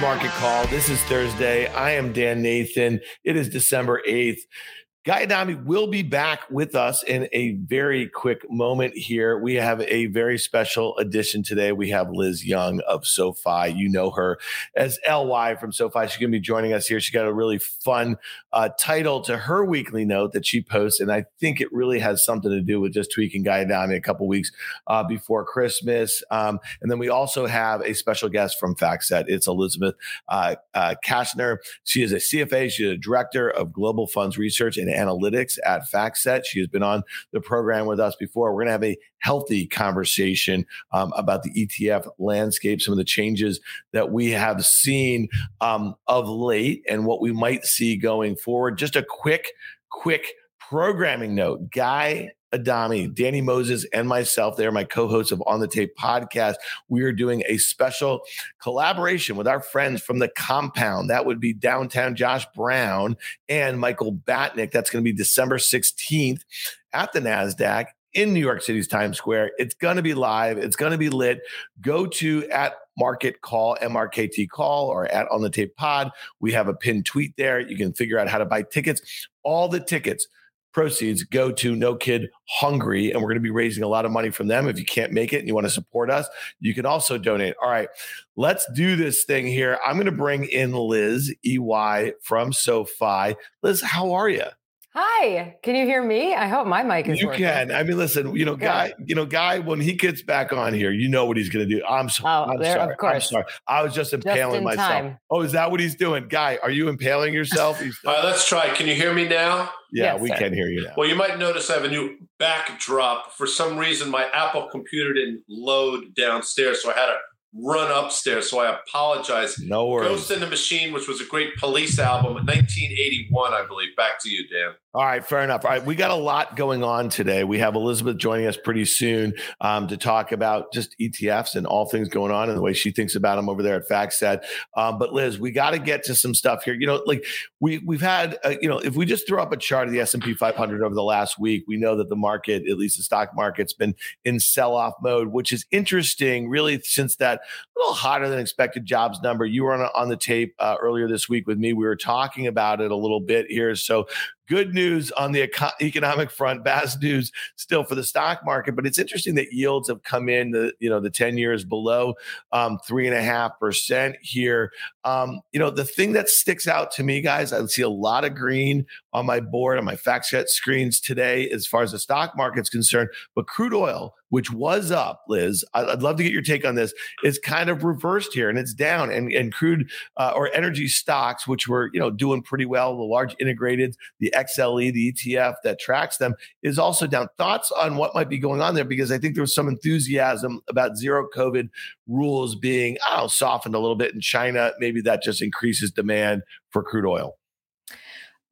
Market Call. This is Thursday. I am Dan Nathan. It is December 8th. Guy Adami will be back with us in a very quick moment here. We have a very special edition today. We have Liz Young of SoFi. You know her as LY from SoFi. She's going to be joining us here. She got a really fun uh, title to her weekly note that she posts, and I think it really has something to do with just tweaking Guy Adami a couple weeks uh, before Christmas. Um, and then we also have a special guest from FactSet. It's Elisabeth uh, uh Kashner. She is a CFA. She's a director of global funds research and analytics at FactSet. She has been on the program with us before. We're going to have a healthy conversation um, about the ETF landscape, some of the changes that we have seen um, of late, and what we might see going forward. Just a quick, quick programming note. Guy Adami, Danny Moses, and myself. They are my co hosts of On the Tape podcast. We are doing a special collaboration with our friends from the compound. That would be downtown Josh Brown and Michael Batnick. That's going to be December 16th at the NASDAQ in New York City's Times Square. It's going to be live. It's going to be lit. Go to at market call MRKT call or at on the tape pod. We have a pinned tweet there. You can figure out how to buy tickets. All the tickets proceeds go to No Kid Hungry, and we're going to be raising a lot of money from them. If you can't make it and you want to support us, you can also donate. All right, let's do this thing here. I'm going to bring in Liz LY from SoFi. Liz, how are you? Hi, can you hear me? I hope my mic is. You working. can. I mean, listen. You know, guy. You know, guy. When he gets back on here, you know what he's going to do. I'm, so, oh, I'm there, sorry. Of course. I'm sorry. I was just impaling just myself. Time. Oh, is that what he's doing, guy? Are you impaling yourself? All right, let's try. Can you hear me now? Yeah, yes, we sir. can hear you now. Well, you might notice I have a new backdrop. For some reason, my Apple computer didn't load downstairs, so I had to run upstairs. So I apologize. No worries. Ghost in the Machine, which was a great police album, 1981, I believe. Back to you, Dan. All right, fair enough. All right, we got a lot going on today. We have Elisabeth joining us pretty soon um, to talk about just ETFs and all things going on and the way she thinks about them over there at FactSet. Um, but Liz, we got to get to some stuff here. You know, like we we've had, uh, you know, if we just throw up a chart of the S and P 500 over the last week, we know that the market, at least the stock market's been in sell-off mode, which is interesting, really, since that little hotter than expected jobs number. You were on on the tape uh, earlier this week with me. We were talking about it a little bit here. So good news on the eco- economic front, bad news still for the stock market. But it's interesting that yields have come in, the you know the ten years below um, three and a half percent here. Um, you know the thing that sticks out to me, guys, I see a lot of green on my board on my FactSet screens today as far as the stock market's concerned. But crude oil which was up, Liz. I'd love to get your take on this. Is kind of reversed here, and it's down. And and crude uh, or energy stocks, which were you know doing pretty well, the large integrated, the XLE, the ETF that tracks them, is also down. Thoughts on what might be going on there? Because I think there was some enthusiasm about zero COVID rules being oh softened a little bit in China. Maybe that just increases demand for crude oil.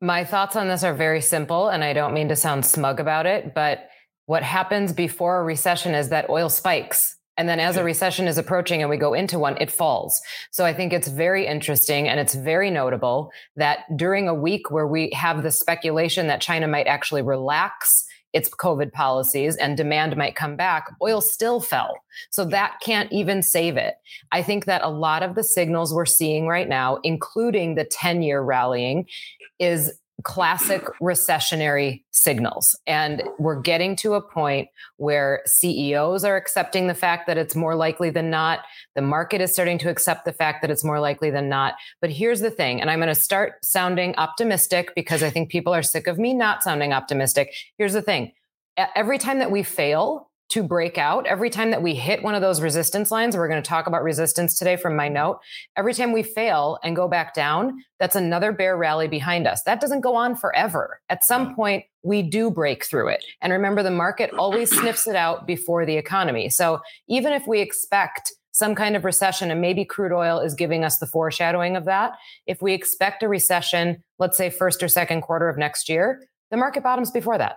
My thoughts on this are very simple, and I don't mean to sound smug about it, but what happens before a recession is that oil spikes. And then as a recession is approaching and we go into one, it falls. So I think it's very interesting and it's very notable that during a week where we have the speculation that China might actually relax its COVID policies and demand might come back, oil still fell. So that can't even save it. I think that a lot of the signals we're seeing right now, including the 10 year rallying, is classic recessionary signals. And we're getting to a point where CEOs are accepting the fact that it's more likely than not. The market is starting to accept the fact that it's more likely than not. But here's the thing, and I'm going to start sounding optimistic because I think people are sick of me not sounding optimistic. Here's the thing every time that we fail, to break out. Every time that we hit one of those resistance lines, we're going to talk about resistance today from my note. Every time we fail and go back down, that's another bear rally behind us. That doesn't go on forever. At some point, we do break through it. And remember, the market always sniffs it out before the economy. So even if we expect some kind of recession, and maybe crude oil is giving us the foreshadowing of that, if we expect a recession, let's say first or second quarter of next year, the market bottoms before that.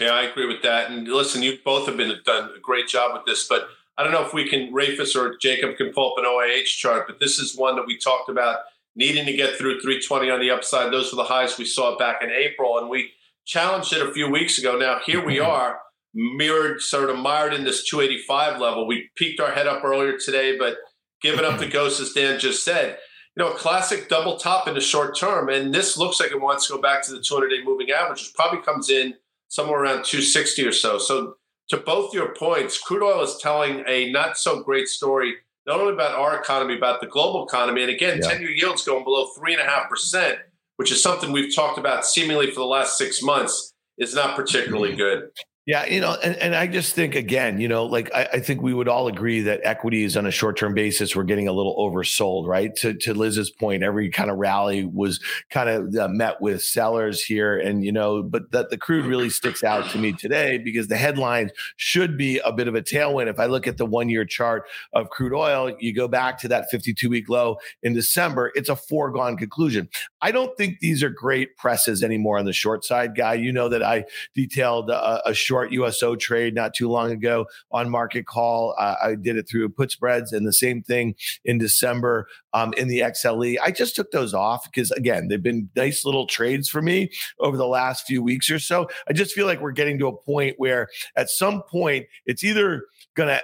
Yeah, I agree with that. And listen, you both have been done a great job with this, but I don't know if we can, Rafus or Jacob can pull up an OIH chart, but this is one that we talked about needing to get through 320 on the upside. Those were the highs we saw back in April, and we challenged it a few weeks ago. Now here we mm-hmm. are, mirrored, sort of mired in this 285 level. We peaked our head up earlier today, but giving up the ghost, as Dan just said. You know, a classic double top in the short term. And this looks like it wants to go back to the 200 day moving average, which probably comes in somewhere around 260 or so. So, to both your points, crude oil is telling a not so great story, not only about our economy, about the global economy. And again, 10 year yields going below 3.5%, which is something we've talked about seemingly for the last six months, is not particularly mm-hmm. good. Yeah, you know, and, and I just think again, you know, like I, I think we would all agree that equities on a short term basis were getting a little oversold, right? To to Liz's point, every kind of rally was kind of uh, met with sellers here, and you know, but that the crude really sticks out to me today because the headlines should be a bit of a tailwind. If I look at the one year chart of crude oil, you go back to that 52 week low in December, it's a foregone conclusion. I don't think these are great presses anymore on the short side, guy. You know that I detailed a, a short short USO trade not too long ago on market call. Uh, I did it through put spreads and the same thing in December um, in the XLE. I just took those off because, again, they've been nice little trades for me over the last few weeks or so. I just feel like we're getting to a point where at some point it's either going to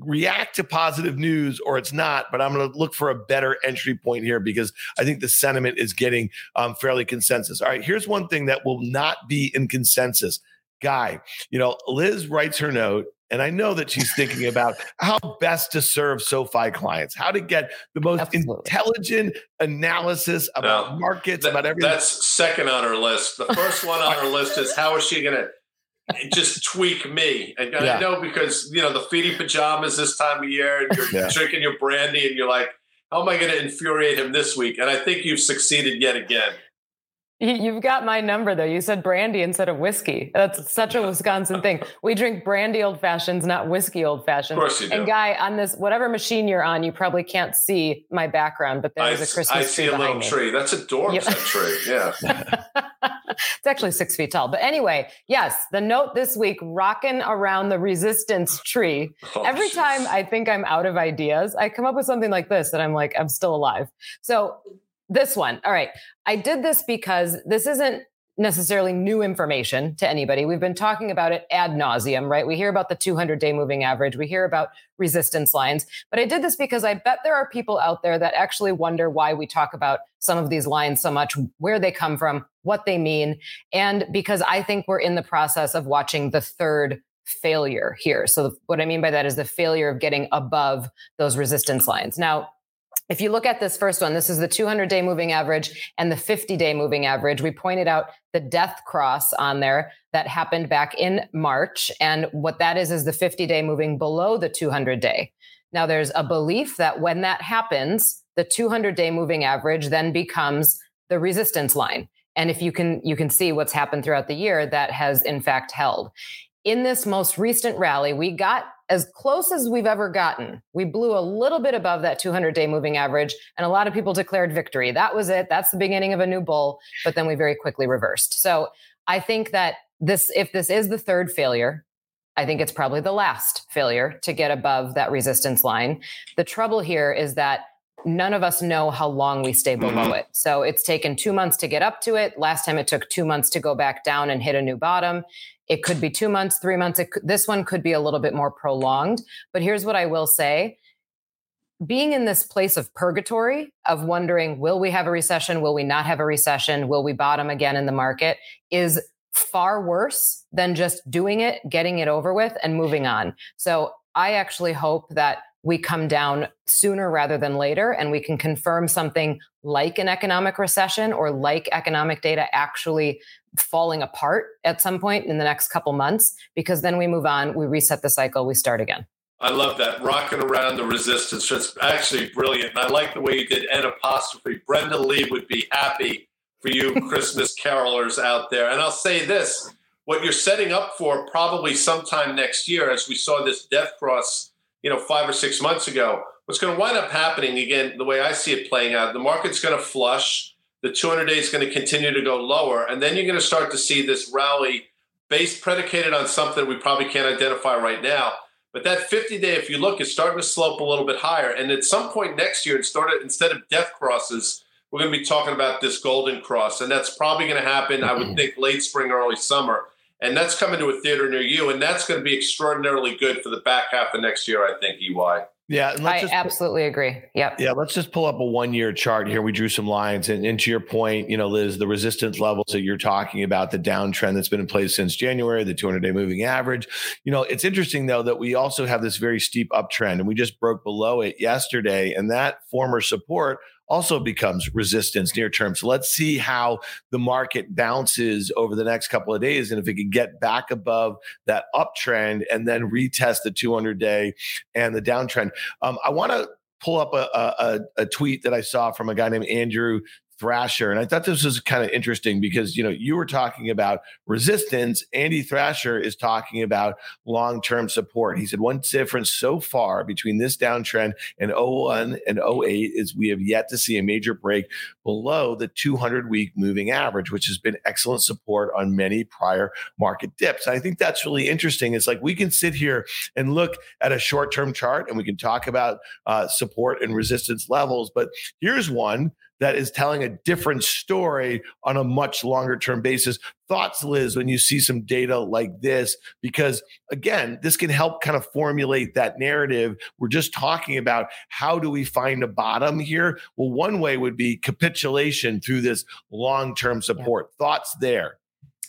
react to positive news or it's not, but I'm going to look for a better entry point here because I think the sentiment is getting um, fairly consensus. All right, here's one thing that will not be in consensus guy. You know, Liz writes her note, and I know that she's thinking about how best to serve SoFi clients, how to get the most Absolutely. intelligent analysis about no, markets, that, about everything. That's second on her list. The first one on her list is how is she going to just tweak me. And yeah. I know because, you know, the feety pajamas this time of year and you're yeah. drinking your brandy and you're like, how am I going to infuriate him this week? And I think you've succeeded yet again. You've got my number though. You said brandy instead of whiskey. That's such a Wisconsin thing. We drink brandy old fashions, not whiskey old fashions. Of course you do. And guy, on this whatever machine you're on, you probably can't see my background, but there's a Christmas tree. I see tree a little me. tree. That's a dorm yep. tree. Yeah. it's actually six feet tall. But anyway, yes, the note this week, rocking around the resistance tree. Oh, Every geez. time I think I'm out of ideas, I come up with something like this that I'm like, I'm still alive. So this one. All right. I did this because this isn't necessarily new information to anybody. We've been talking about it ad nauseum, right? We hear about the 200 day moving average. We hear about resistance lines. But I did this because I bet there are people out there that actually wonder why we talk about some of these lines so much, where they come from, what they mean. And because I think we're in the process of watching the third failure here. So what I mean by that is the failure of getting above those resistance lines. Now, if you look at this first one, this is the 200 day moving average and the 50 day moving average. We pointed out the death cross on there that happened back in March. And what that is, is the 50 day moving below the 200 day. Now, there's a belief that when that happens, the 200 day moving average then becomes the resistance line. And if you can, you can see what's happened throughout the year that has in fact held. In this most recent rally, we got as close as we've ever gotten. We blew a little bit above that 200 day moving average, and a lot of people declared victory. That was it. That's the beginning of a new bull, but then we very quickly reversed. So I think that this, if this is the third failure, I think it's probably the last failure to get above that resistance line. The trouble here is that none of us know how long we stay below mm-hmm. it. So it's taken two months to get up to it. Last time it took two months to go back down and hit a new bottom. It could be two months, three months. Could, this one could be a little bit more prolonged. But here's what I will say being in this place of purgatory of wondering, will we have a recession? Will we not have a recession? Will we bottom again in the market is far worse than just doing it, getting it over with, and moving on. So I actually hope that we come down sooner rather than later and we can confirm something like an economic recession or like economic data actually falling apart at some point in the next couple months because then we move on, we reset the cycle, we start again. I love that rocking around the resistance. It's actually brilliant. And I like the way you did N apostrophe. Brenda Lee would be happy for you Christmas carolers out there. And I'll say this what you're setting up for probably sometime next year, as we saw this death cross, you know, five or six months ago, what's going to wind up happening again, the way I see it playing out, the market's going to flush the 200 day is going to continue to go lower. And then you're going to start to see this rally based predicated on something we probably can't identify right now. But that 50 day, if you look, is starting to slope a little bit higher. And at some point next year, instead of death crosses, we're going to be talking about this golden cross. And that's probably going to happen, I would mm-hmm. think, late spring, early summer. And that's coming to a theater near you. And that's going to be extraordinarily good for the back half of next year, I think, LY. Yeah, I absolutely agree. Yep. Yeah, let's just pull up a one-year chart here. We drew some lines, and, and to your point, you know, Liz, the resistance levels that you're talking about, the downtrend that's been in place since January, the 200-day moving average. You know, it's interesting though that we also have this very steep uptrend, and we just broke below it yesterday, and that former support also becomes resistance near term. So let's see how the market bounces over the next couple of days. And if it can get back above that uptrend and then retest the 200 day and the downtrend. Um, I want to pull up a, a, a, tweet that I saw from a guy named Andrew Thrasher. And I thought this was kind of interesting because, you know, you were talking about resistance. Andy Thrasher is talking about long term support. He said, one difference so far between this downtrend and 01 and 08 is we have yet to see a major break below the 200 week moving average, which has been excellent support on many prior market dips. I think that's really interesting. It's like we can sit here and look at a short term chart and we can talk about uh, support and resistance levels, but here's one that is telling a different story on a much longer term basis. Thoughts, Liz, when you see some data like this? Because again, this can help kind of formulate that narrative. We're just talking about how do we find a bottom here? Well, one way would be capitulation through this long term support. Yeah. Thoughts there?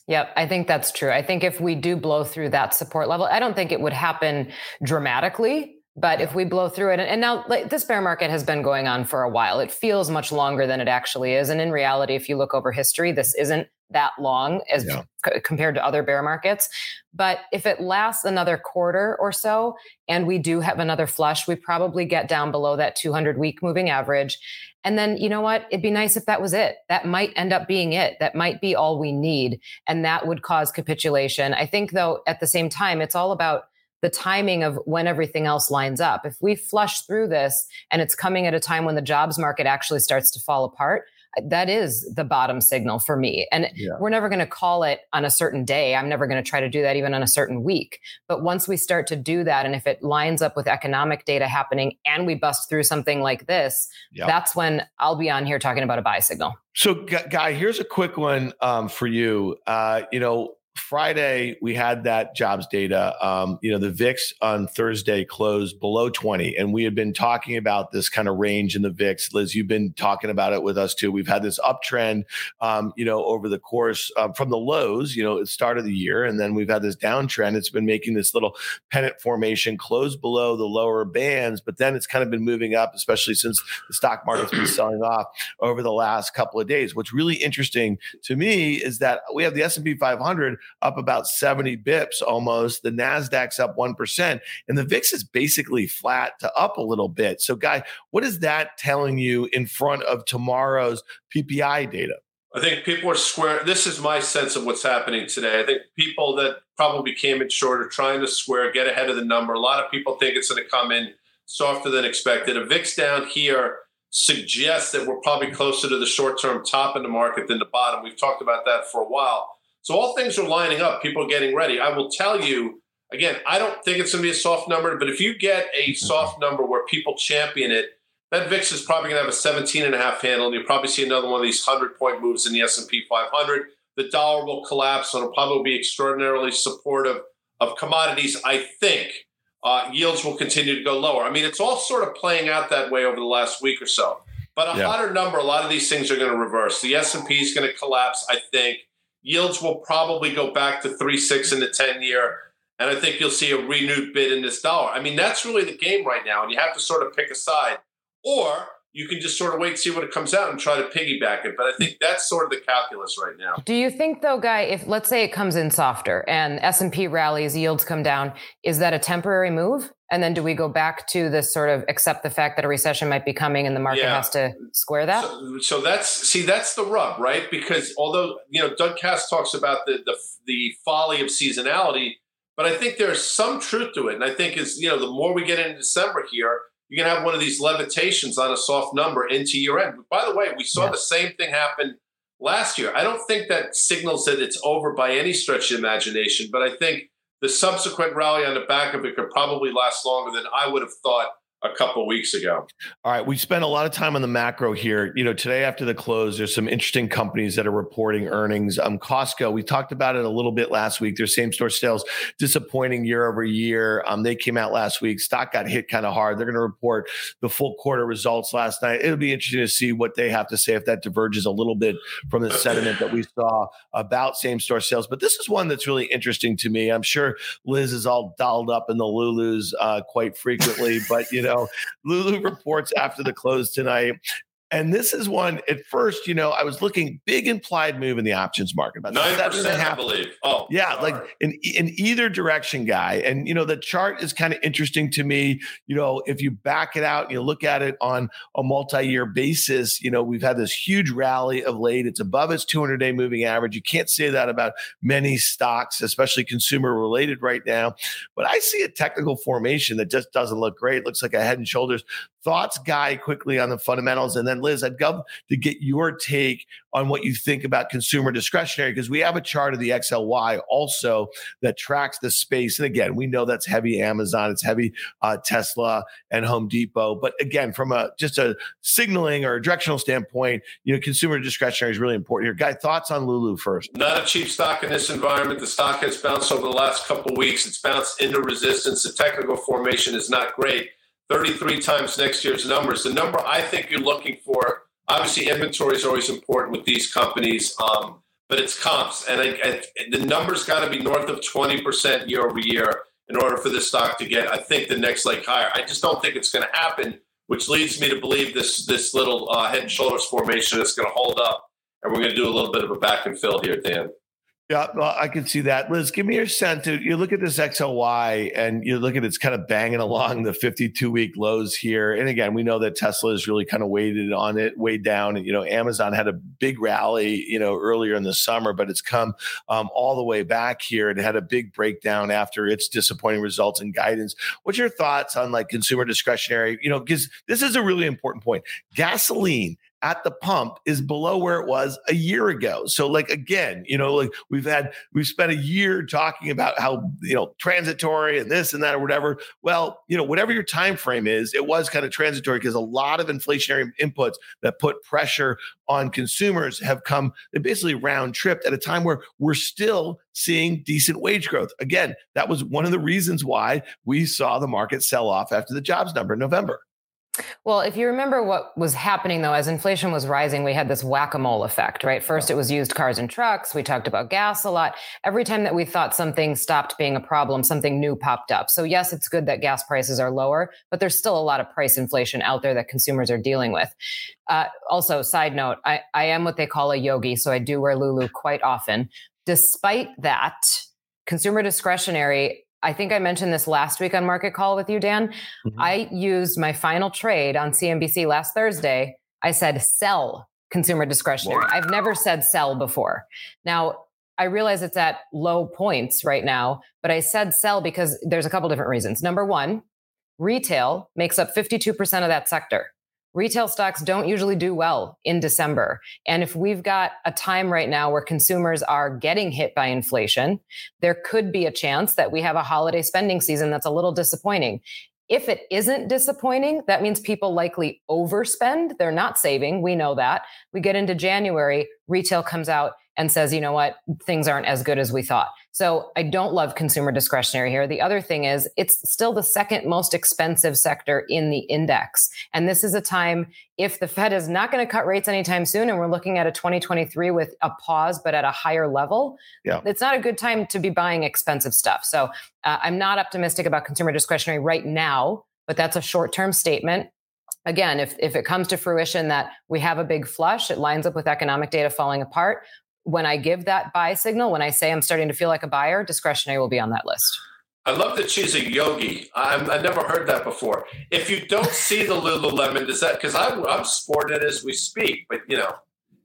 Yep, I think that's true. I think if we do blow through that support level, I don't think it would happen dramatically but if we blow through it, and now like, this bear market has been going on for a while, it feels much longer than it actually is. And in reality, if you look over history, this isn't that long as yeah. c- compared to other bear markets. But if it lasts another quarter or so, and we do have another flush, we probably get down below that 200 week moving average. And then, you know what? It'd be nice if that was it. That might end up being it. That might be all we need. And that would cause capitulation. I think, though, at the same time, it's all about the timing of when everything else lines up. If we flush through this and it's coming at a time when the jobs market actually starts to fall apart, that is the bottom signal for me. And yeah. we're never going to call it on a certain day. I'm never going to try to do that even on a certain week. But once we start to do that, and if it lines up with economic data happening and we bust through something like this, yeah. that's when I'll be on here talking about a buy signal. So, Guy, here's a quick one um, for you. Uh, you know, Friday, we had that jobs data. Um, you know, the VIX on Thursday closed below 20. And we had been talking about this kind of range in the VIX. Liz, you've been talking about it with us too. We've had this uptrend, um, you know, over the course uh, from the lows, you know, at the start of the year. And then we've had this downtrend. It's been making this little pennant formation close below the lower bands, but then it's kind of been moving up, especially since the stock market's been selling off over the last couple of days. What's really interesting to me is that we have the S&P 500 up about 70 bips almost. The NASDAQ's up 1%, and the VIX is basically flat to up a little bit. So, Guy, what is that telling you in front of tomorrow's PPI data? I think people are square. This is my sense of what's happening today. I think people that probably came in short are trying to square, get ahead of the number. A lot of people think it's going to come in softer than expected. A VIX down here suggests that we're probably closer to the short term top in the market than the bottom. We've talked about that for a while. So all things are lining up. People are getting ready. I will tell you again. I don't think it's going to be a soft number, but if you get a soft number where people champion it, that VIX is probably going to have a 17 and a half handle, and you'll probably see another one of these 100 point moves in the S&P 500. The dollar will collapse, and it'll probably be extraordinarily supportive of commodities. I think uh, yields will continue to go lower. I mean, it's all sort of playing out that way over the last week or so. But a yeah. hotter number, a lot of these things are going to reverse. The S&P is going to collapse, I think yields will probably go back to three six in the 10 year. And i think you'll see a renewed bid in this dollar. I mean that's really the game right now and you have to sort of pick a side. Or you can just sort of wait and see what it comes out and try to piggyback it. But i think that's sort of the calculus right now. Do you think though guy if let's say it comes in softer and s&p rallies yields come down is that a temporary move and then do we go back to this sort of accept the fact that a recession might be coming and the market yeah. has to square that? So, so, that's see that's the rub, right? Because although you know Doug Kass talks about the, the the folly of seasonality, but I think there's some truth to it. And I think is you know the more we get into December here, you're gonna have one of these levitations on a soft number into year end. But By the way, we saw yeah. the same thing happen last year. I don't think that signals that it's over by any stretch of imagination, but I think the subsequent rally on the back of it could probably last longer than I would have thought a couple weeks ago. All right, we spent a lot of time on the macro here. You know, today after the close, there's some interesting companies that are reporting earnings. Um, Costco, we talked about it a little bit last week. Their same store sales disappointing year over year. Um, they came out last week. Stock got hit kind of hard. They're going to report the full quarter results last night. It'll be interesting to see what they have to say if that diverges a little bit from the sentiment that we saw about same store sales. But this is one that's really interesting to me. I'm sure Liz is all dolled up in the Lulus uh, quite frequently, but you know know, Lulu reports after the close tonight. And this is one at first, you know, I was looking big implied move in the options market about nine percent, I believe. Oh, yeah, like in in either direction, guy. And you know, the chart is kind of interesting to me. You know, if you back it out, you look at it on a multi-year basis. You know, we've had this huge rally of late. It's above its 200-day moving average. You can't say that about many stocks, especially consumer related right now. But I see a technical formation that just doesn't look great. It looks like a head and shoulders thoughts, Guy, quickly on the fundamentals. And then, Liz, I'd love to get your take on what you think about consumer discretionary because we have a chart of the XLY also that tracks the space. And again, we know that's heavy Amazon, it's heavy uh, Tesla and Home Depot. But again, from a just a signaling or a directional standpoint, you know, consumer discretionary is really important here. Guy, thoughts on Lulu first? Not a cheap stock in this environment. The stock has bounced over the last couple weeks. It's bounced into resistance. The technical formation is not great 33 times next year's numbers. The number I think you're looking for, obviously, inventory is always important with these companies, um, but it's comps. And, I, the number's got to be north of 20% year over year in order for this stock to get, I think, the next leg higher. I just don't think it's going to happen, which leads me to believe this, this little uh, head and shoulders formation is going to hold up. And we're going to do a little bit of a back and fill here, Dan. Yeah, well, I can see that. Liz, give me your sense. You look at this XLY and you look at it's kind of banging along the 52 week lows here. And again, we know that Tesla is really kind of weighted on it, way down. And, you know, Amazon had a big rally, you know, earlier in the summer, but it's come um, all the way back here. It had a big breakdown after its disappointing results and guidance. What's your thoughts on like consumer discretionary? You know, because this is a really important point. Gasoline at the pump is below where it was a year ago. So like again, you know, like we've had we've spent a year talking about how, you know, transitory and this and that or whatever. Well, you know, whatever your time frame is, it was kind of transitory because a lot of inflationary inputs that put pressure on consumers have come they basically round tripped at a time where we're still seeing decent wage growth. Again, that was one of the reasons why we saw the market sell off after the jobs number in November. Well, if you remember what was happening though, as inflation was rising, we had this whack a mole effect, right? First, it was used cars and trucks. We talked about gas a lot. Every time that we thought something stopped being a problem, something new popped up. So, yes, it's good that gas prices are lower, but there's still a lot of price inflation out there that consumers are dealing with. Uh, also, side note, I, I am what they call a yogi. So, I do wear Lulu quite often. Despite that, consumer discretionary I think I mentioned this last week on Market Call with you, Dan. Mm-hmm. I used my final trade on CNBC last Thursday. I said sell consumer discretionary. I've never said sell before. Now, I realize it's at low points right now, but I said sell because there's a couple different reasons. Number one, retail makes up 52% of that sector retail stocks don't usually do well in December. And if we've got a time right now where consumers are getting hit by inflation, there could be a chance that we have a holiday spending season that's a little disappointing. If it isn't disappointing, that means people likely overspend. They're not saving. We know that. We get into January, retail comes out and says, you know what, things aren't as good as we thought. So I don't love consumer discretionary here. The other thing is it's still the second most expensive sector in the index. And this is a time if the Fed is not going to cut rates anytime soon and we're looking at a 2023 with a pause but at a higher level, yeah. it's not a good time to be buying expensive stuff. So uh, I'm not optimistic about consumer discretionary right now, but that's a short-term statement again, if, if it comes to fruition that we have a big flush, it lines up with economic data falling apart, when I give that buy signal, when I say I'm starting to feel like a buyer, discretionary will be on that list. I love that she's a yogi. I'm, I've never heard that before. If you don't see the Lululemon, does that because I'm, I'm sporting it as we speak, but you know,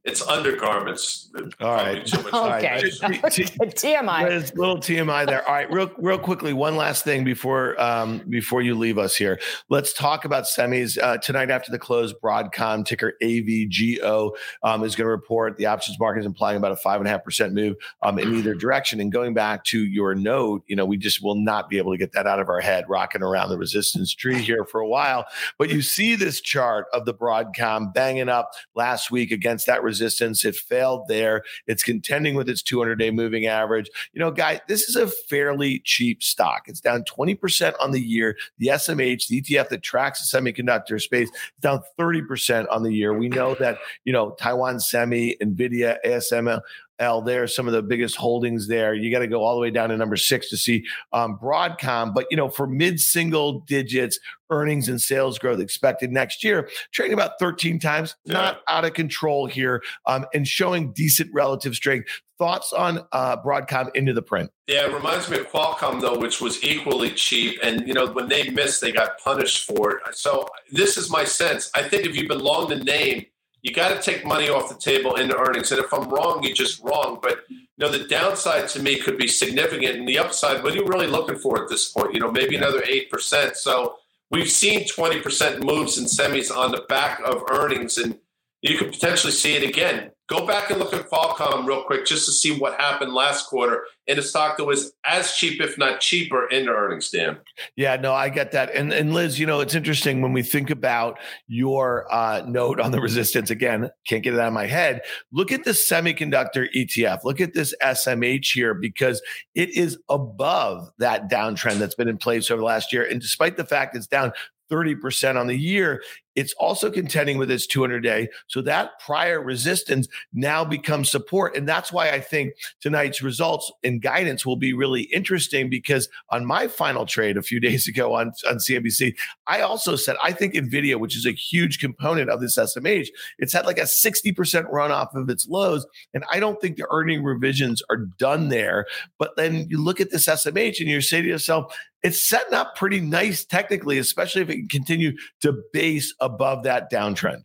it's undergarments. All right. Okay. TMI. There's a little TMI there. All right, real real quickly, one last thing before um, before you leave us here. Let's talk about semis uh, tonight after the close. Broadcom ticker AVGO um, is going to report the options market is implying about a five and a half percent move um, in either direction. And going back to your note, you know, we just will not be able to get that out of our head, rocking around the resistance tree here for a while. But you see this chart of the Broadcom banging up last week against that resistance resistance. It failed there. It's contending with its 200 day moving average. You know, guy, this is a fairly cheap stock. It's down 20% on the year. The SMH, the ETF that tracks the semiconductor space, is down 30% on the year. We know that, you know, Taiwan Semi, NVIDIA, ASML, L there, some of the biggest holdings there. You got to go all the way down to number six to see um, Broadcom. But, you know, for mid single digits earnings and sales growth expected next year, trading about 13 times, yeah. not out of control here um, and showing decent relative strength. Thoughts on uh, Broadcom into the print? Yeah, it reminds me of Qualcomm, though, which was equally cheap. And, you know, when they missed, they got punished for it. So this is my sense. I think if you belong the name, you got to take money off the table in the earnings. And if I'm wrong, you're just wrong. But you know, the downside to me could be significant, and the upside. What are you really looking for at this point? You know, maybe another eight percent. So we've seen 20 percent moves in semis on the back of earnings, and you could potentially see it again. Go back and look at Qualcomm real quick just to see what happened last quarter in a stock that was as cheap, if not cheaper, in the earnings, Dan. Yeah, no, I get that. And and Liz, you know, it's interesting when we think about your uh, note on the resistance. Again, can't get it out of my head. Look at the semiconductor ETF. Look at this SMH here because it is above that downtrend that's been in place over the last year. And despite the fact it's down 30% on the year. It's also contending with its 200 day. So that prior resistance now becomes support. And that's why I think tonight's results and guidance will be really interesting because on my final trade a few days ago on, on CNBC, I also said, I think NVIDIA, which is a huge component of this SMH, it's had like a 60% run off of its lows. And I don't think the earning revisions are done there. But then you look at this SMH and you say to yourself, it's setting up pretty nice technically, especially if it can continue to base above that downtrend.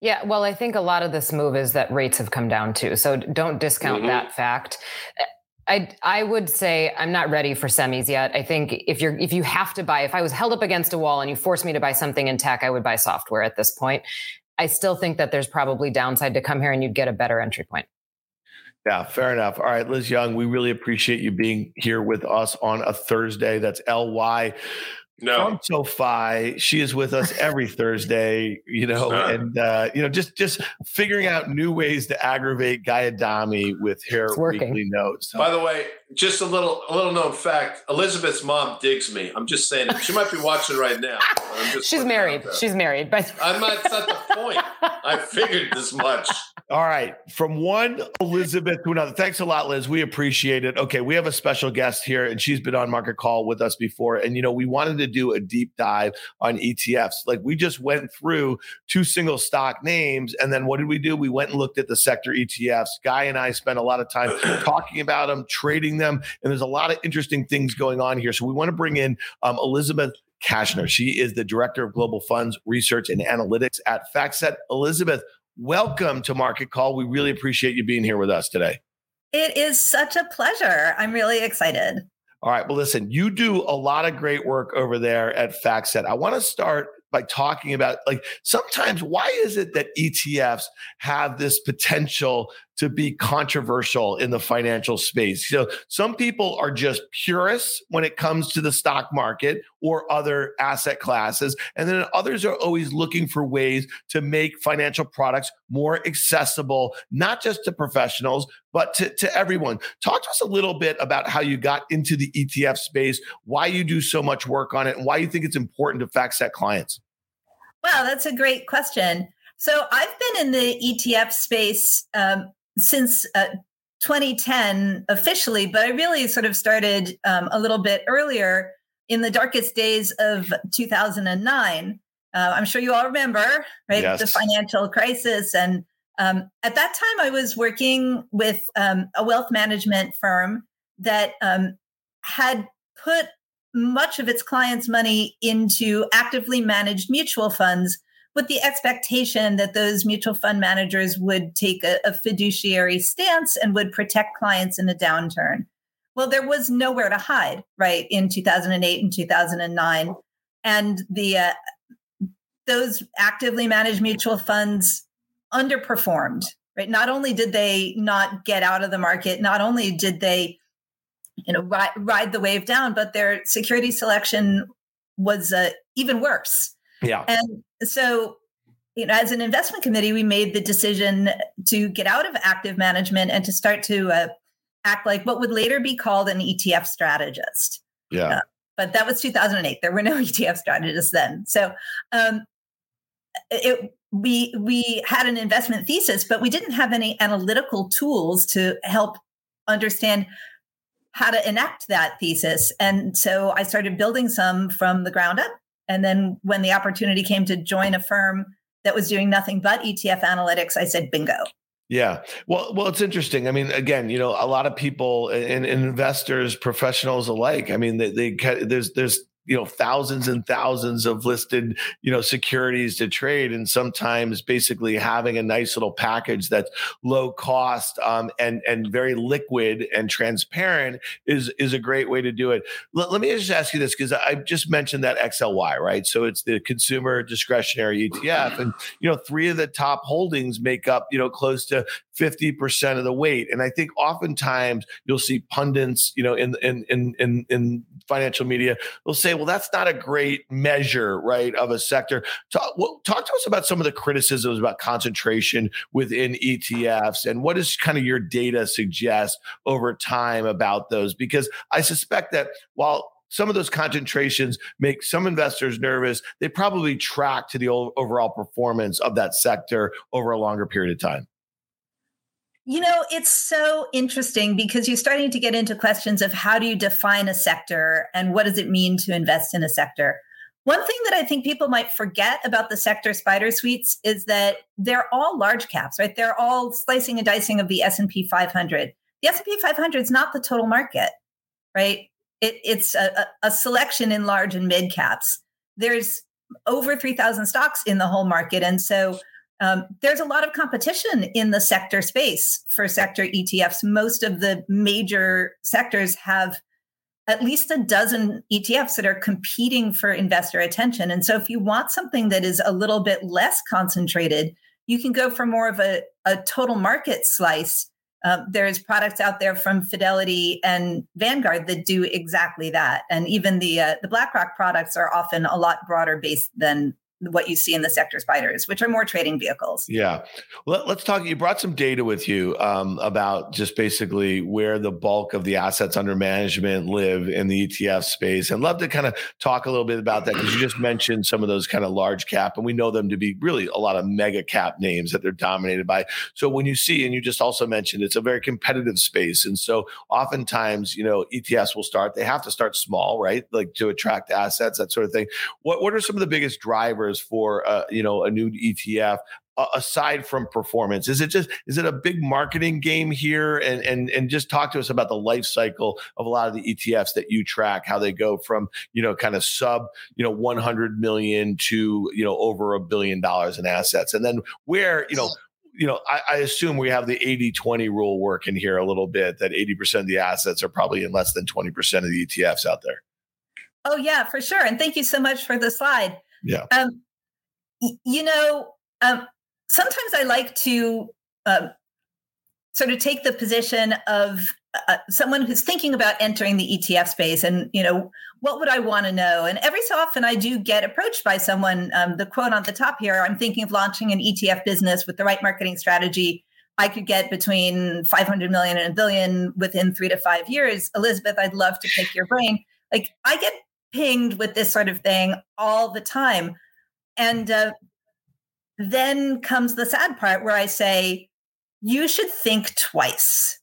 Yeah, well, I think a lot of this move is that rates have come down too. So don't discount mm-hmm. that fact. I I would say I'm not ready for semis yet. I think if you're if you have to buy, if I was held up against a wall and you forced me to buy something in tech, I would buy software at this point. I still think that there's probably downside to come here and you'd get a better entry point. Yeah, fair enough. All right, Liz Young, we really appreciate you being here with us on a Thursday. That's LY no. from SoFi. She is with us every Thursday, you know, and uh, you know, just just figuring out new ways to aggravate Guy Adami with her weekly notes. By the way, just a little a little known fact: Elizabeth's mom digs me. I'm just saying it. She might be watching right now. She's married. She's married, but I'm not. That's not the point. I figured this much. All right, from one Elizabeth to another. Thanks a lot, Liz. We appreciate it. Okay, we have a special guest here, and she's been on Market Call with us before. And you know, we wanted to do a deep dive on ETFs. Like we just went through two single stock names, and then what did we do? We went and looked at the sector ETFs. Guy and I spent a lot of time talking about them, trading them, and there's a lot of interesting things going on here. So we want to bring in um, Elisabeth Kashner. She is the director of global funds research and analytics at FactSet. Elisabeth, welcome to Market Call. We really appreciate you being here with us today. It is such a pleasure. I'm really excited. All right. Well, listen, you do a lot of great work over there at FactSet. I want to start by talking about like sometimes why is it that ETFs have this potential to be controversial in the financial space. So some people are just purists when it comes to the stock market or other asset classes. And then others are always looking for ways to make financial products more accessible, not just to professionals, but to, to everyone. Talk to us a little bit about how you got into the ETF space, why you do so much work on it, and why you think it's important to FactSet clients. Wow, that's a great question. So I've been in the ETF space um, since uh, 2010 officially, but I really sort of started um, a little bit earlier in the darkest days of 2009. Uh, I'm sure you all remember, right? Yes. The financial crisis. And um, at that time, I was working with um, a wealth management firm that um, had put much of its clients' money into actively managed mutual funds with the expectation that those mutual fund managers would take a, a fiduciary stance and would protect clients in a downturn. Well, there was nowhere to hide, right, in 2008 and 2009. And the uh, those actively managed mutual funds underperformed, right? Not only did they not get out of the market, not only did they you know ride, ride the wave down, but their security selection was uh, even worse. Yeah. And so you know, as an investment committee, we made the decision to get out of active management and to start to uh, act like what would later be called an ETF strategist. Yeah. Uh, but that was 2008. There were no ETF strategists then. So um, it, we we had an investment thesis, but we didn't have any analytical tools to help understand how to enact that thesis. And so I started building some from the ground up. And then when the opportunity came to join a firm that was doing nothing but ETF analytics, I said, bingo. Yeah. Well, well, it's interesting. I mean, again, you know, a lot of people and, and investors, professionals alike. I mean, they, they there's there's you know thousands and thousands of listed you know securities to trade and sometimes basically having a nice little package that's low cost um, and and very liquid and transparent is is a great way to do it. Let, let me just ask you this because i just mentioned that xly right? So it's the consumer discretionary etf and you know three of the top holdings make up you know close to 50% of the weight. And i think oftentimes you'll see pundits you know in in in in, in financial media they'll say well, that's not a great measure, right, of a sector. Talk, well, talk to us about some of the criticisms about concentration within ETFs and what does kind of your data suggest over time about those? Because I suspect that while some of those concentrations make some investors nervous. They probably track to the overall performance of that sector over a longer period of time. You know, it's so interesting because you're starting to get into questions of how do you define a sector and what does it mean to invest in a sector. One thing that I think people might forget about the sector SPDR suites is that they're all large caps, right? They're all slicing and dicing of the S&P 500. The S&P 500 is not the total market, right? It, it's a, a selection in large and mid caps. There's over 3,000 stocks in the whole market. And so um, there's a lot of competition in the sector space for sector ETFs. Most of the major sectors have at least a dozen ETFs that are competing for investor attention. And so, if you want something that is a little bit less concentrated, you can go for more of a, a total market slice. Um, there's products out there from Fidelity and Vanguard that do exactly that, and even the uh, the BlackRock products are often a lot broader based than what you see in the sector SPDRs, which are more trading vehicles. Yeah. Let, us talk. You brought some data with you um, about just basically where the bulk of the assets under management live in the ETF space. And love to kind of talk a little bit about that because you just mentioned some of those kind of large cap, and we know them to be really a lot of mega cap names that they're dominated by. So when you see, and you just also mentioned it's a very competitive space. And so oftentimes, you know, ETFs will start, they have to start small, right? Like to attract assets, that sort of thing. What, what are some of the biggest drivers? For uh, you know a new ETF uh, aside from performance is it just is it a big marketing game here and and and just talk to us about the life cycle of a lot of the ETFs that you track how they go from you know kind of sub you know 100 million to you know over a billion dollars in assets and then where you know you know, I, I, assume we have the 80 20 rule working here a little bit that 80% of the assets are probably in less than 20% of the ETFs out there. Oh, yeah, for sure. And thank you so much for the slide. Yeah. Um, you know, um, sometimes I like to uh, sort of take the position of uh, someone who's thinking about entering the ETF space and, you know, what would I want to know? And every so often I do get approached by someone. Um, the quote on the top here I'm thinking of launching an ETF business with the right marketing strategy. I could get between 500 million and a billion within three to five years. Elisabeth, I'd love to pick your brain. Like I get pinged with this sort of thing all the time. And uh, then comes the sad part where I say, you should think twice.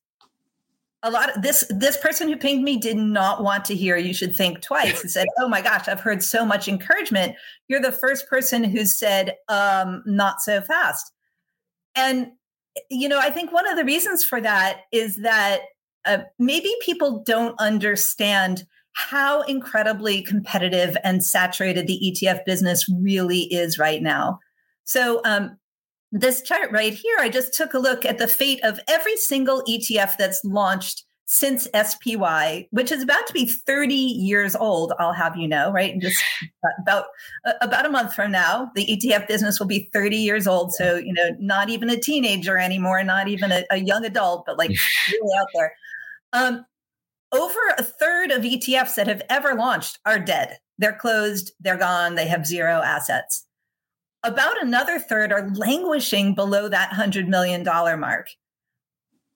A lot of this this person who pinged me did not want to hear you should think twice and said, Oh my gosh, I've heard so much encouragement. You're the first person who said, um, not so fast. And you know, I think one of the reasons for that is that uh, maybe people don't understand how incredibly competitive and saturated the ETF business really is right now. So um, this chart right here, I just took a look at the fate of every single ETF that's launched since SPY, which is about to be 30 years old, I'll have you know, right? And just about about a month from now, the ETF business will be 30 years old. So, you know, not even a teenager anymore, not even a, a young adult, but like really out there. Um, over a third of ETFs that have ever launched are dead. They're closed, they're gone, they have zero assets. About another third are languishing below that $100 million mark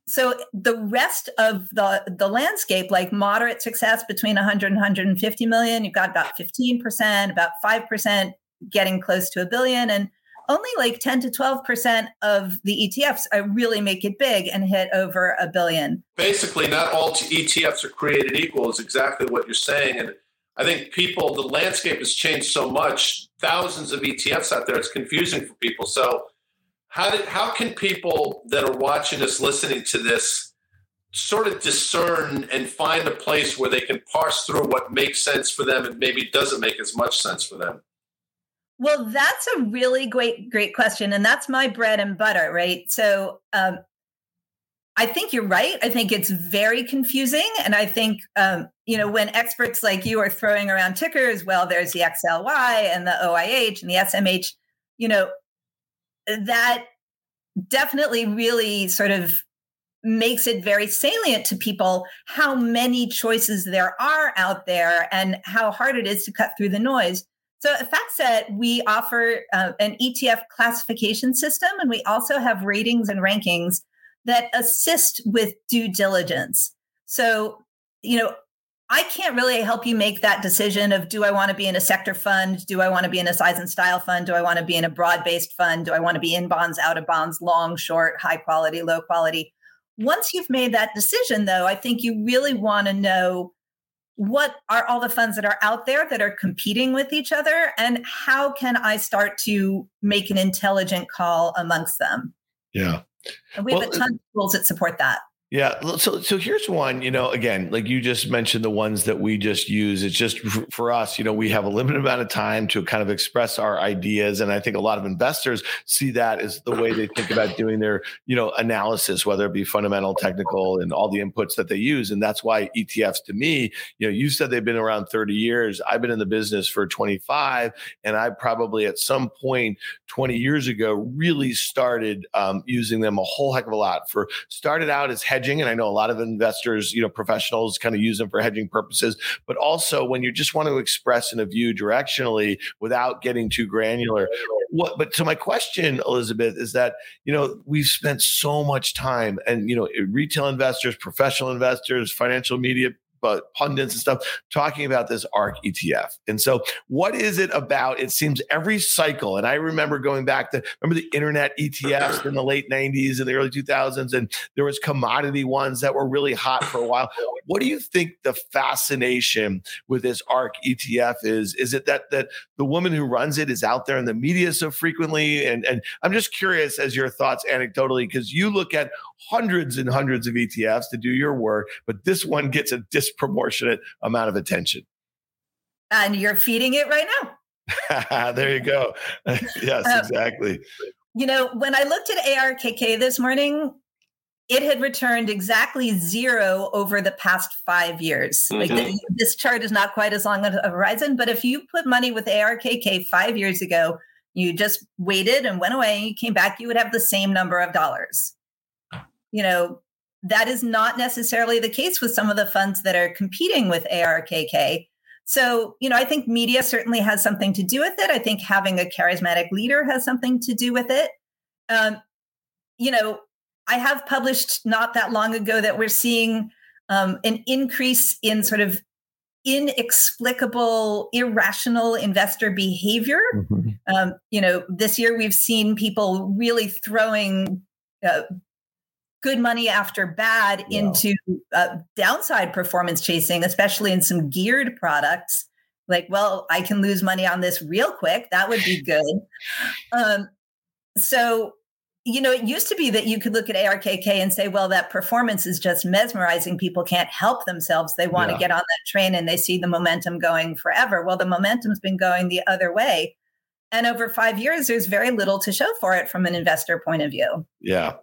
so the rest of the the landscape like moderate success between 100 and 150 million you've got about 15% about 5% getting close to a billion and only like 10 to 12% of the ETFs are uh, really make it big and hit over a billion. Basically, not all ETFs are created equal, is exactly what you're saying. And I think people, the landscape has changed so much, thousands of ETFs out there, it's confusing for people. So how did how can people that are watching us listening to this sort of discern and find a place where they can parse through what makes sense for them and maybe doesn't make as much sense for them well that's a really great great question and that's my bread and butter right so um, I think you're right. I think it's very confusing. And I think, um, you know, when experts like you are throwing around tickers, well, there's the XLY and the OIH and the SMH, you know, that definitely really sort of makes it very salient to people how many choices there are out there and how hard it is to cut through the noise. So at FactSet, we offer uh, an ETF classification system, and we also have ratings and rankings that assist with due diligence. So, you know, I can't really help you make that decision of do I want to be in a sector fund? Do I want to be in a size and style fund? Do I want to be in a broad based fund? Do I want to be in bonds, out of bonds, long, short, high quality, low quality? Once you've made that decision, though, I think you really want to know what are all the funds that are out there that are competing with each other and how can I start to make an intelligent call amongst them? Yeah. And we have a ton of tools that support that. Yeah. So, so here's one, you know, again, like you just mentioned the ones that we just use. It's just for us, you know, we have a limited amount of time to kind of express our ideas. And I think a lot of investors see that as the way they think about doing their, you know, analysis, whether it be fundamental, technical, and all the inputs that they use. And that's why ETFs to me, you know, you said they've been around 30 years. I've been in the business for 25. And I probably at some point 20 years ago really started um, using them a whole heck of a lot for started out as hedge hedging and i know a lot of investors you know professionals kind of use them for hedging purposes but also when you just want to express in a view directionally without getting too granular what but so my question Elisabeth is that you know we've spent so much time and you know retail investors professional investors financial media but pundits and stuff talking about this ARK ETF. And so, what is it about? It seems every cycle, and I remember going back to remember the internet ETFs in the late 90s and the early 2000s, and there was commodity ones that were really hot for a while. What do you think the fascination with this ARK ETF is? Is it that that the woman who runs it is out there in the media so frequently? And and I'm just curious as your thoughts anecdotally, because you look at hundreds and hundreds of ETFs to do your work, but this one gets a disproportionate amount of attention. And you're feeding it right now. there you go. yes, um, exactly. You know, when I looked at ARKK this morning, it had returned exactly zero over the past five years. Mm-hmm. Like the, this chart is not quite as long a horizon, but if you put money with ARKK five years ago, you just waited and went away and you came back, you would have the same number of dollars you know, that is not necessarily the case with some of the funds that are competing with ARKK. So, you know, I think media certainly has something to do with it. I think having a charismatic leader has something to do with it. Um, you know, I have published not that long ago that we're seeing um, an increase in sort of inexplicable, irrational investor behavior. Mm-hmm. Um, you know, this year we've seen people really throwing uh, good money after bad yeah. into uh, downside performance chasing, especially in some geared products. Like, well, I can lose money on this real quick. That would be good. Um, so, you know, it used to be that you could look at ARKK and say, well, that performance is just mesmerizing. People can't help themselves. They want yeah. to get on that train and they see the momentum going forever. Well, the momentum's been going the other way. And over five years, there's very little to show for it from an investor point of view. Yeah.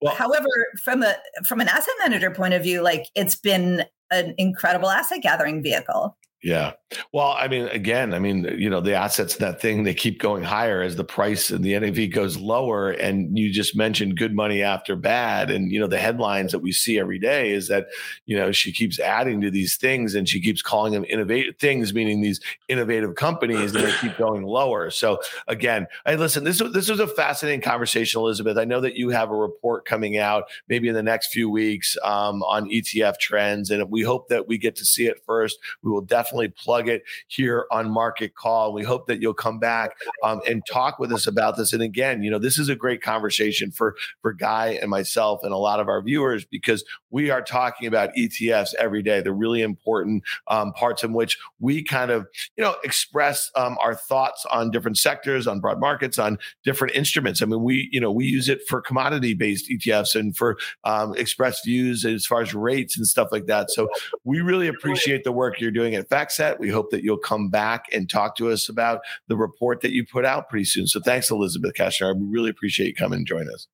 Well, however, from a from an asset manager point of view, like it's been an incredible asset gathering vehicle. Yeah. Well, I mean, again, I mean, you know, the assets that thing, they keep going higher as the price and the NAV goes lower. And you just mentioned good money after bad. And, you know, the headlines that we see every day is that, you know, she keeps adding to these things and she keeps calling them innovative things, meaning these innovative companies, and they keep going lower. So again, I listen, this was this was a fascinating conversation, Elisabeth. I know that you have a report coming out maybe in the next few weeks um, on ETF trends. And we hope that we get to see it first. We will definitely definitely plug it here on Market Call. We hope that you'll come back um, and talk with us about this. And again, you know, this is a great conversation for for Guy and myself and a lot of our viewers because we are talking about ETFs every day. The really important um, parts in which we kind of, you know, express um, our thoughts on different sectors, on broad markets, on different instruments. I mean, we, you know, we use it for commodity based ETFs and for um, express views as far as rates and stuff like that. So we really appreciate the work you're doing at FactSet. We hope that you'll come back and talk to us about the report that you put out pretty soon. So thanks, Elisabeth Kashner. We really appreciate you coming and joining us.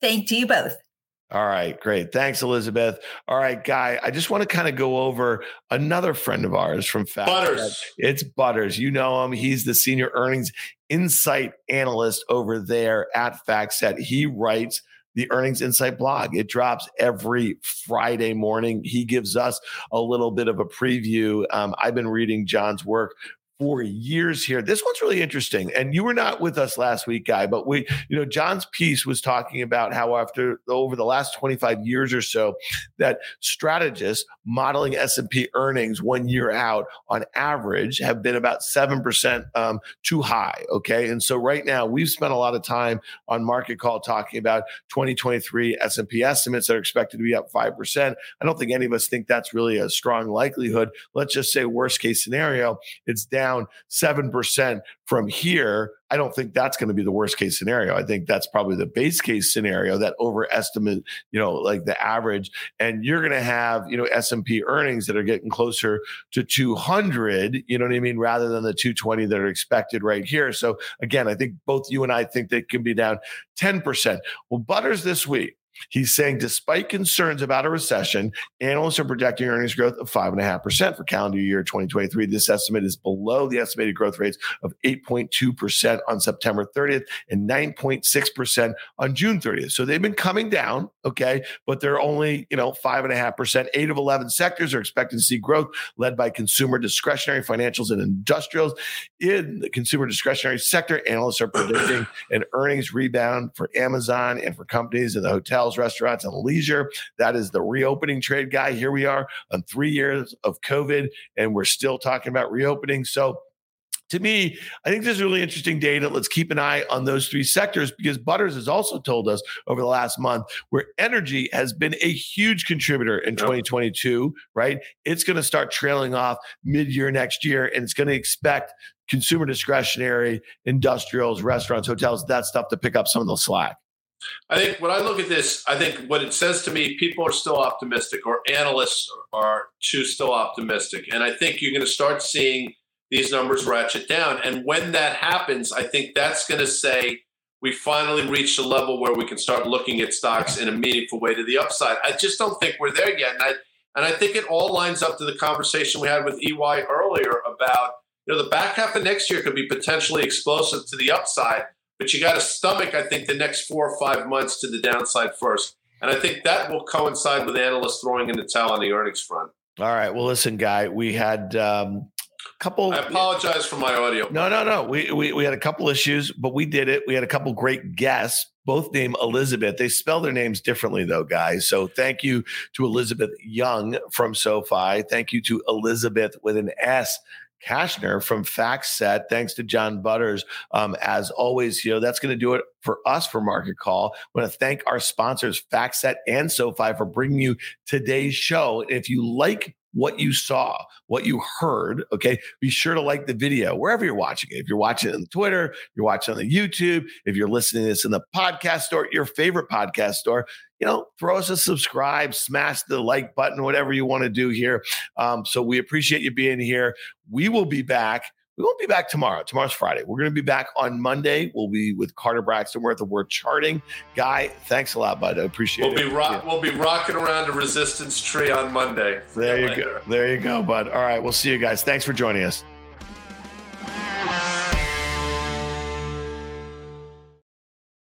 Thank you both. All right, great. Thanks, Elisabeth. All right, Guy, I just want to kind of go over another friend of ours from Fact. Butters. It's Butters. You know him. He's the senior earnings insight analyst over there at FactSet. He writes the Earnings Insight blog. It drops every Friday morning. He gives us a little bit of a preview. Um, I've been reading John's work for years here. This one's really interesting. And you were not with us last week, Guy, but we, you know, John's piece was talking about how after over the last 25 years or so, that strategists modeling S&P earnings one year out on average have been about 7% um, too high. Okay. And so right now we've spent a lot of time on market call talking about 2023 S&P estimates that are expected to be up 5%. I don't think any of us think that's really a strong likelihood. Let's just say worst case scenario, it's down down 7% from here, I don't think that's going to be the worst case scenario. I think that's probably the base case scenario that overestimate, you know, like the average. And you're going to have, you know, S&P earnings that are getting closer to 200, you know what I mean, rather than the 220 that are expected right here. So again, I think both you and I think they can be down 10%. Well, Butters this week He's saying, despite concerns about a recession, analysts are projecting earnings growth of 5.5% for calendar year 2023. This estimate is below the estimated growth rates of 8.2% on September 30th and 9.6% on June 30th. So they've been coming down, okay, but they're only, you know, 5.5%. Eight of 11 sectors are expected to see growth led by consumer discretionary, financials, and industrials. In the consumer discretionary sector, analysts are predicting an earnings rebound for Amazon and for companies in the hotels hotels, restaurants, and leisure. That is the reopening trade guy. Here we are on three years of COVID, and we're still talking about reopening. So, to me, I think this is really interesting data. Let's keep an eye on those three sectors because Butters has also told us over the last month where energy has been a huge contributor in 2022, right? It's going to start trailing off mid year next year and it's going to expect consumer discretionary, industrials, restaurants, hotels, that stuff to pick up some of the slack. I think when I look at this, I think what it says to me, people are still optimistic, or analysts are too still optimistic. And I think you're going to start seeing these numbers ratchet down. And when that happens, I think that's going to say we finally reached a level where we can start looking at stocks in a meaningful way to the upside. I just don't think we're there yet. And I, and I think it all lines up to the conversation we had with LY earlier about, you know, the back half of next year could be potentially explosive to the upside but you got to stomach, I think, the next four or five months to the downside first. And I think that will coincide with analysts throwing in the towel on the earnings front. All right. Well, listen, guy, we had um, a couple. I apologize for my audio. No, no, no. We, we we had a couple issues, but we did it. We had a couple great guests, both named Elizabeth. They spell their names differently, though, guys. So thank you to Elizabeth Young from SoFi. Thank you to Elizabeth with an S Kashner from FactSet. Thanks to John Butters. Um, as always, you know, that's going to do it for us for Market Call. I want to thank our sponsors, FactSet and SoFi, for bringing you today's show. If you like what you saw, what you heard, okay, be sure to like the video wherever you're watching it. If you're watching it on Twitter, you're watching on the YouTube, if you're listening to this in the podcast store, your favorite podcast store, you know, throw us a subscribe, smash the like button, whatever you want to do here. Um, so we appreciate you being here. We will be back we won't be back tomorrow. Tomorrow's Friday. We're going to be back on Monday. We'll be with Carter Braxton. We're at the word charting. Guy, thanks a lot, bud. I appreciate we'll it. Be rock, yeah. We'll be rocking around a resistance tree on Monday. There you later. go. There you go, bud. All right. We'll see you guys. Thanks for joining us.